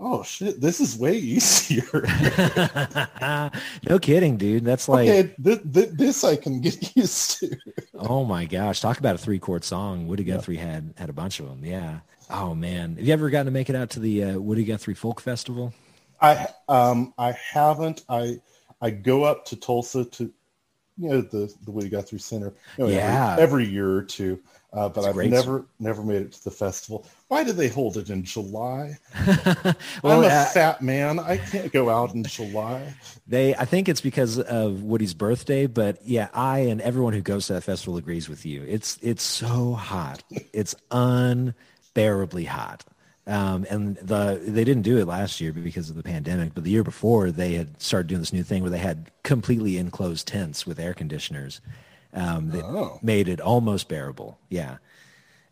oh shit, this is way (laughs) easier. (laughs) no kidding, dude. That's like okay, th- th- this I can get (laughs) used to. oh my gosh, talk about a three chord song. Woody Guthrie had had a bunch of them. Yeah. Oh man, have you ever gotten to make it out to the uh, Woody Guthrie Folk Festival? I um I haven't. I I go up to Tulsa to you know the the Woody Guthrie Center you know, Yeah. every, every year or two. Uh, but It's I've great. never never made it to the festival. Why do they hold it in July? (laughs) Well, I'm a uh, fat man. I can't go out in July. They, I think it's because of Woody's birthday, but yeah, I and everyone who goes to that festival agrees with you. It's it's so hot, it's unbearably hot. Um, and the they didn't do it last year because of the pandemic, but the year before they had started doing this new thing where they had completely enclosed tents with air conditioners um, that Oh. made it almost bearable. Yeah.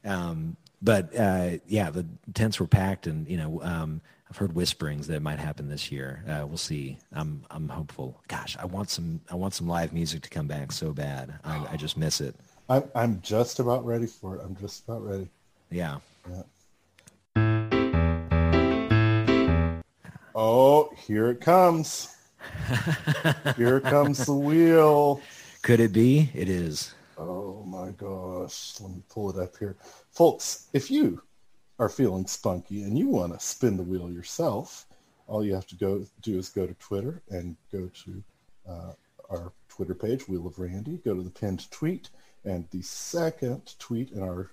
Um, but uh, yeah, the tents were packed, and you know, um, I've heard whisperings that it might happen this year. Uh, we'll see. I'm I'm hopeful. Gosh, I want some I want some live music to come back so bad. I, I just miss it. I'm I'm just about ready for it. I'm just about ready. Yeah. Oh, here it comes. (laughs) here comes the wheel. Could it be? It is. Oh my gosh. Let me pull it up here. Folks, if you are feeling spunky and you want to spin the wheel yourself, all you have to go do is go to Twitter and go to uh, our Twitter page, Wheel of Randy, go to the pinned tweet, and the second tweet in our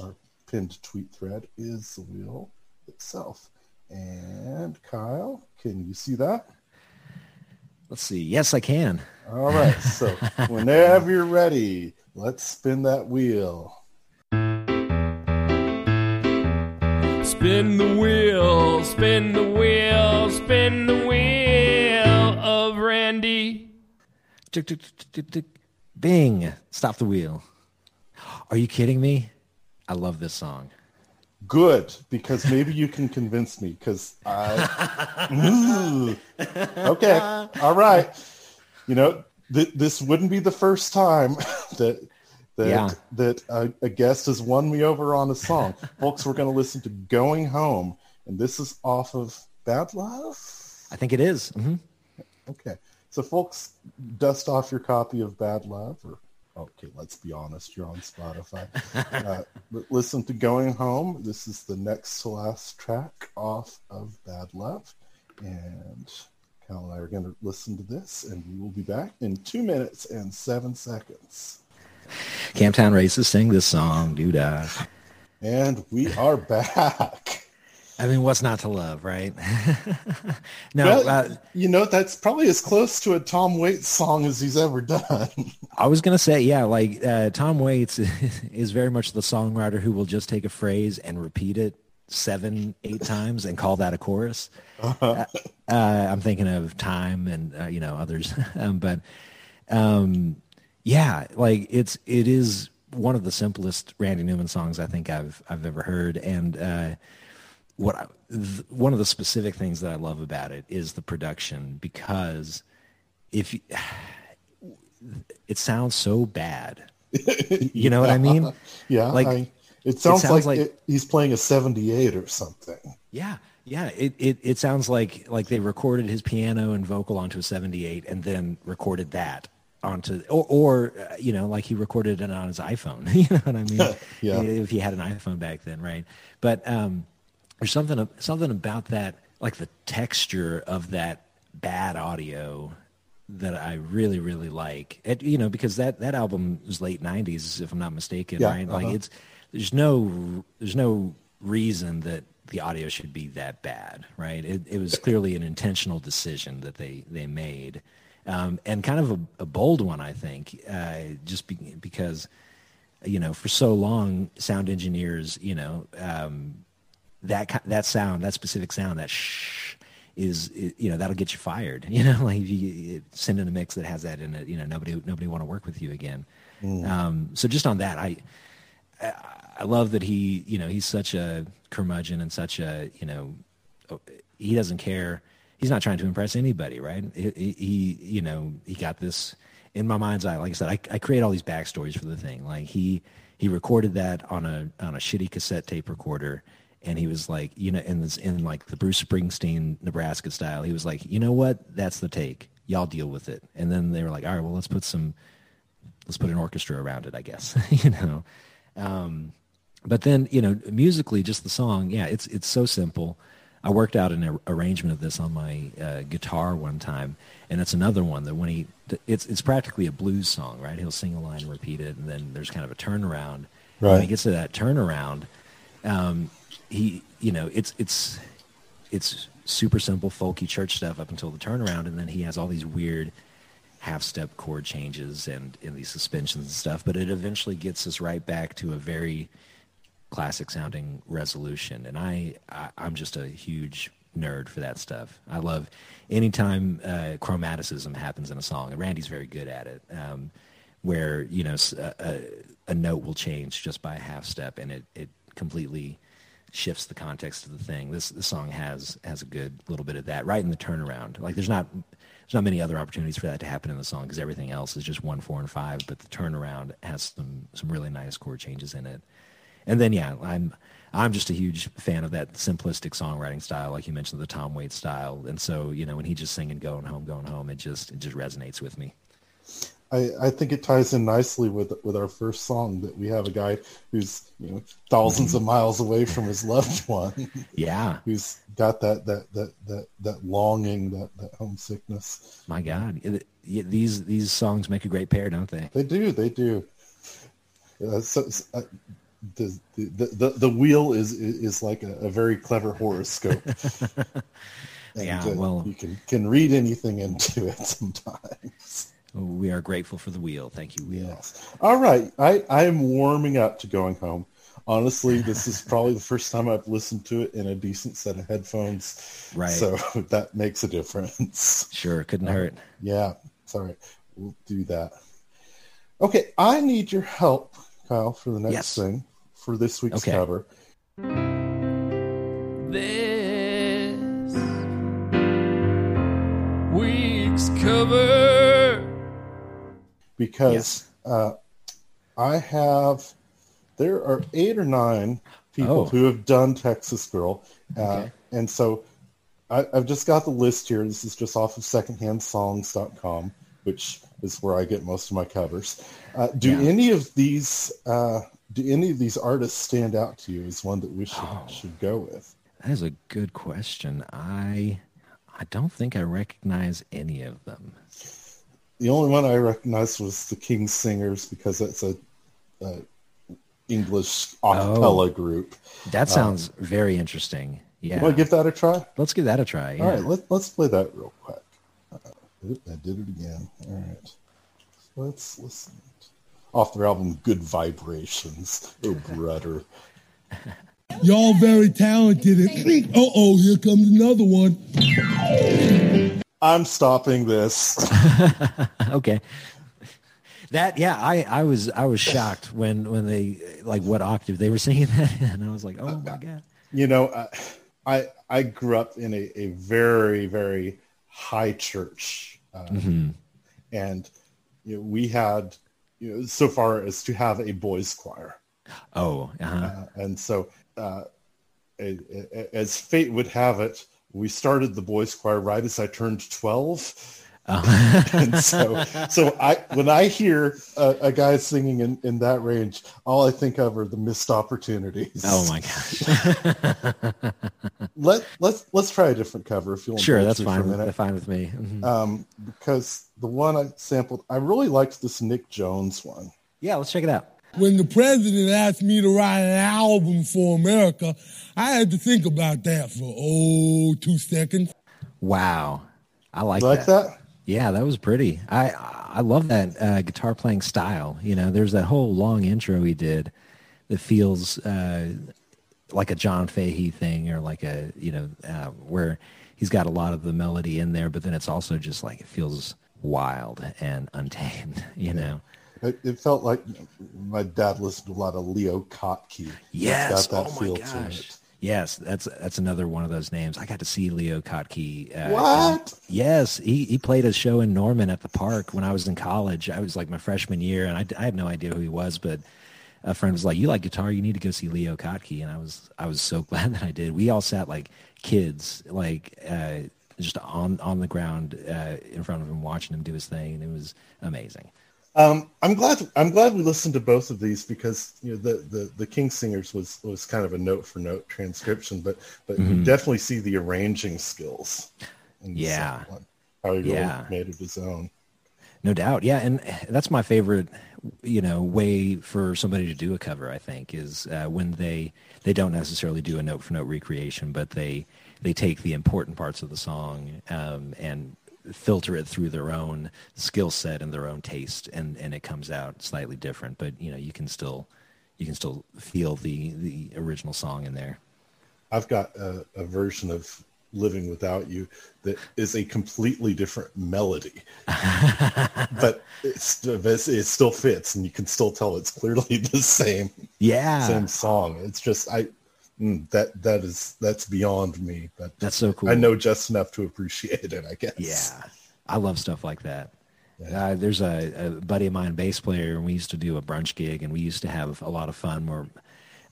our pinned tweet thread is the wheel itself. And Kyle, can you see that? Let's see. Yes, I can. All right. So (laughs) whenever you're ready, let's spin that wheel. Spin the wheel, spin the wheel, spin the wheel of Randy. Tick, tick, tick, tick, tick. Bing. Stop the wheel. Are you kidding me? I love this song. Good, because maybe you can convince me. Because I, okay, all right. You know, th- this wouldn't be the first time (laughs) that that Yeah. that a, a guest has won me over on a song. Folks, we're going to listen to "Going Home," and this is off of "Bad Love." I think it is. Mhm. Okay, so folks, dust off your copy of "Bad Love," or okay, let's be honest, you're on Spotify. uh, but listen to "Going Home." This is the next to last track off of "Bad Love," and Cal and I are going to listen to this, and we will be back in two minutes and seven seconds. Camptown Races sing this song, dude. Uh, And we are back. I mean, what's not to love, right? (laughs) no, Well, uh, you know, that's probably as close to a Tom Waits song as he's ever done. (laughs) I was gonna say, yeah, like uh, Tom Waits (laughs) is very much the songwriter who will just take a phrase and repeat it seven, eight times and call that a chorus. Uh, uh, I'm thinking of Time and uh, you know others, um, but um, yeah, like it's it is one of the simplest Randy Newman songs I think I've I've ever heard, and uh, what I, th- one of the specific things that I love about it is the production because if you, (sighs) it sounds so bad. (laughs) You know what I mean? Yeah, Like, I, it sounds, sounds like, like- it, he's playing a 78 or something. Yeah, yeah. It, it it sounds like like they recorded his piano and vocal onto a '78 and then recorded that onto, or, or uh, you know, like he recorded it on his iPhone. (laughs) you know what I mean? (laughs) Yeah. If he had an iPhone back then, right? But um, there's something something about that, like the texture of that bad audio that I really really like. It, you know, because that that album was late '90s, if I'm not mistaken, Yeah, right? Like uh-huh. it's there's no there's no reason that the audio should be that bad, right? It, it was clearly an intentional decision that they they made, um, and kind of a, a bold one, I think, uh, just be, because you know for so long sound engineers, you know, um, that that sound, that specific sound, that shh is i- you know that'll get you fired. (laughs) You know, like if you send in a mix that has that in it, you know, nobody nobody want to work with you again. Um, so just on that, I I love that he, you know, he's such a curmudgeon and such a, you know, he doesn't care. He's not trying to impress anybody, right? He, he- he you know, he got this in my mind's eye. Like I said, I, I create all these backstories for the thing. Like he, he recorded that on a on a shitty cassette tape recorder, and he was like, you know, in this in like the Bruce Springsteen Nebraska style, he was like, you know what, that's the take. Y'all deal with it. And then they were like, all right, well, let's put some, let's put an orchestra around it, I guess, (laughs) you know. Um, but then you know, musically, just the song, yeah, it's it's so simple. I worked out an arrangement of this on my uh, guitar one time, and it's another one that when he, it's it's practically a blues song, right? He'll sing a line and repeat it, and then there's kind of a turnaround. Right. When he gets to that turnaround, um, he, you know, it's it's it's super simple folky church stuff up until the turnaround, and then he has all these weird half step chord changes and in these suspensions and stuff. But it eventually gets us right back to a very classic sounding resolution. And I, I I'm just a huge nerd for that stuff. I love anytime uh, chromaticism happens in a song, and Randy's very good at it. Um, where you know a, a, note will change just by a half step, and it it completely shifts the context of the thing. This the song has has a good little bit of that right in the turnaround. Like there's not there's not many other opportunities for that to happen in the song because everything else is just one, four, and five. But the turnaround has some some really nice chord changes in it. And then yeah, I'm I'm just a huge fan of that simplistic songwriting style, like you mentioned, the Tom Waits style. And so you know when he just singing "Going Home, Going Home," it just it just resonates with me. I, I think it ties in nicely with with our first song that we have a guy who's you know 1000s of miles away from his loved one. Yeah, (laughs) who's got that that that that that longing, that that homesickness. My God, these these songs make a great pair, don't they? They do. They do. Uh, so, uh, the, the, the the wheel is is like a, a very clever horoscope. (laughs) and, yeah, uh, well, you can can read anything into it (laughs) sometimes. We are grateful for the wheel. Thank you, wheel. Yes. All right, I I am warming up to going home. Honestly, this is (laughs) probably the first time I've listened to it in a decent set of headphones. Right. So (laughs) that makes a difference. Sure, couldn't hurt. Uh, yeah, sorry. We'll do that. Okay, I need your help, Kyle, for the next yes. thing for this week's okay. cover. This week's cover. Because yes. uh, I have, there are eight or nine people oh. who have done Texas Girl. Uh, okay. And so I, have just got the list here. This is just off of secondhandsongs.com, which is where I get most of my covers. Uh, do yeah. any of these uh, do any of these artists stand out to you as one that we should oh, should go with? That is a good question. I I don't think I recognize any of them. The only one I recognized was the King's Singers because that's a, a English acapella oh, group. That sounds um, very interesting. Yeah, want to give that a try? Let's give that a try. Yeah. All right, let, let's play that real quick. Uh, I did it again. All right, let's listen off their album Good Vibrations. Oh, brother. (laughs) Y'all very talented. Uh oh, here comes another one. I'm stopping this. (laughs) okay. That yeah, I, I was I was shocked when when they like what octave they were singing that and I was like, oh my god. You know, I I, I grew up in a, a very very high church, uh, mm-hmm. and you know, we had you know, so far as to have a boys choir. Oh, uh-huh. uh, and so uh, as fate would have it, we started the boys choir right as I turned 12. Uh-huh. and so, so I when I hear a, a, guy singing in, in that range, all I think of are the missed opportunities. Oh my gosh! Let let's let's try a different cover if you want. Sure, that's fine. That's fine with me. Mm-hmm. Um, because the one I sampled, I really liked this Nick Jones one. Yeah, let's check it out. When the president asked me to write an album for America, I had to think about that for oh two seconds. Wow, I like, like that. that. Yeah, that was pretty. I I love that uh, guitar playing style. You know, there's that whole long intro he did that feels uh, like a John Fahey thing, or like a you know uh, where he's got a lot of the melody in there, but then it's also just like it feels wild and untamed. (laughs) You know. It, it felt like my dad listened to a lot of Leo Kottke. Yes. oh my gosh. Yes, that's that's another one of those names. I got to see Leo Kottke. Uh, what? yes, he, he played a show in Norman at the park when I was in college. I was like my freshman year, and I, I had no idea who he was, but a friend was like, "You like guitar? You need to go see Leo Kottke." And I was I was so (laughs) glad that I did. We all sat like kids, like uh, just on on the ground uh, in front of him, watching him do his thing, and it was amazing. Um, I'm glad. I'm glad we listened to both of these because you know the the the King's Singers was was kind of a note for note transcription, but but mm-hmm. you definitely see the arranging skills. yeah, how he yeah. really made it his own. No doubt. Yeah, and that's my favorite. You know, way for somebody to do a cover. I think is uh, when they they don't necessarily do a note for note recreation, but they they take the important parts of the song um, and filter it through their own skill set and their own taste and and it comes out slightly different. But you know you can still you can still feel the the original song in there. I've got a, a version of living without you that is a completely different melody. (laughs) But it's, it still fits and you can still tell it's clearly (laughs) the same yeah. same song. It's just i Mm, that that is that's beyond me. But that's so cool. I know just enough to appreciate it. I guess. Yeah, I love stuff like that. Yeah. Uh, there's a, a, buddy of mine, bass player, and we used to do a brunch gig, and we used to have a lot of fun. Where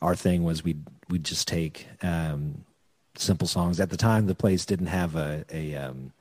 our thing was we'd we'd just take um, simple songs. At the time, the place didn't have a a, um,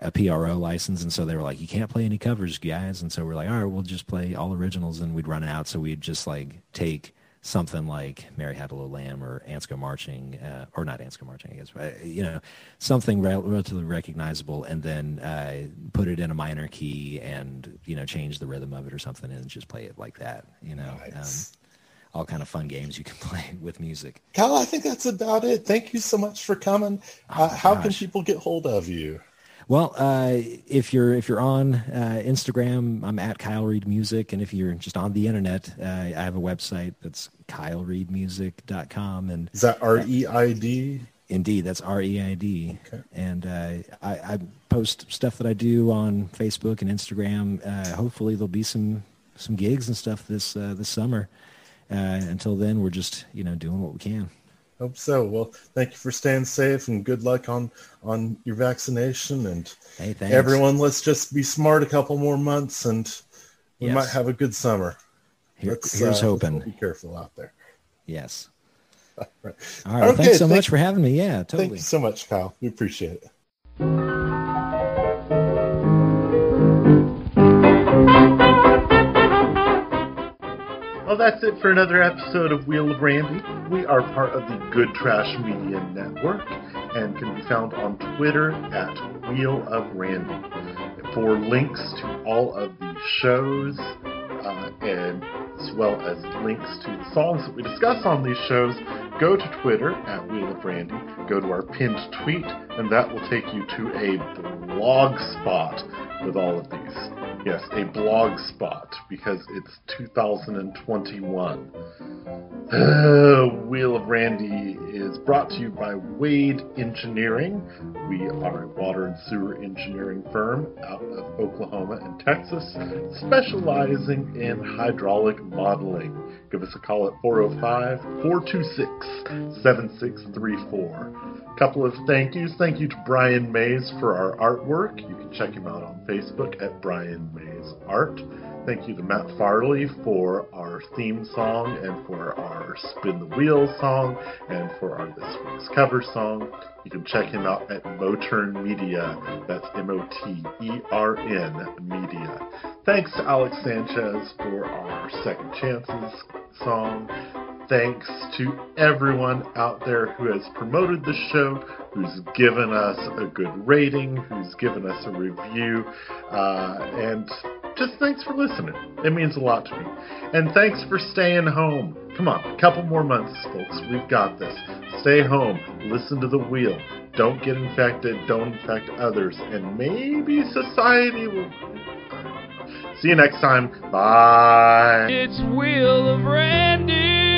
a PRO license, and so they were like, "You can't play any covers, guys." And so we're like, "All right, we'll just play all originals," and we'd run out. So we'd just like take something like Mary Had a Little Lamb or Ants Go Marching, uh, or not Ants Go Marching, I guess, but, you know, something re- relatively recognizable, and then uh, put it in a minor key and you know change the rhythm of it or something, and just play it like that. You know, nice. um, all kind of fun games you can (laughs) play with music. Kyle, I think that's about it. Thank you so much for coming. Oh, uh, how can people get hold of you? Well, uh, if you're if you're on uh, Instagram, I'm at Kyle Reid Music, and if you're just on the internet, uh, I have a website that's KyleReidMusic.com, and is that R E I D? Indeed, that's R E I D. Okay. And uh, I, I, post stuff that I do on Facebook and Instagram. Uh, hopefully, there'll be some some gigs and stuff this uh, this summer. until then, we're just you know doing what we can. Hope so. Well, thank you for staying safe and good luck on on your vaccination. And hey, everyone, let's just be smart a couple more months, and we yes. might have a good summer. Here, here's uh, hoping. Be careful out there. Yes. (laughs) All right. All right. Okay, thanks so thank, much for having me. Yeah, totally. Thank you so much, Kyle. We appreciate it. Well, that's it for another episode of Wheel of Randy. We are part of the Good Trash Media Network and can be found on Twitter at Wheel of Randy. For links to all of the shows uh, and as well as links to the songs that we discuss on these shows, go to Twitter at Wheel of Randy, go to our pinned tweet, and that will take you to a blog spot with all of these. Yes, a blog spot because it's 2021. Uh, (sighs) Wheel of Randy is brought to you by Wade Engineering. We are a water and sewer engineering firm out of Oklahoma and Texas, specializing in hydraulic modeling. Give us a call at 405 426 7634 couple of thank yous. Thank you to Brian Mays for our artwork. You can check him out on Facebook at Brian Mays Art. Thank you to Matt Farley for our theme song and for our Spin the Wheel song and for our this week's cover song. You can check him out at Motern Media. That's M O T E R N Media. Thanks to Alex Sanchez for our Second Chances song thanks to everyone out there who has promoted the show, who's given us a good rating, who's given us a review, uh, and just thanks for listening. It means a lot to me. And thanks for staying home. Come on, a couple more months, folks. We've got this. Stay home, listen to the wheel. Don't get infected, don't infect others, and maybe society will. See you next time. Bye. It's Wheel of Randy.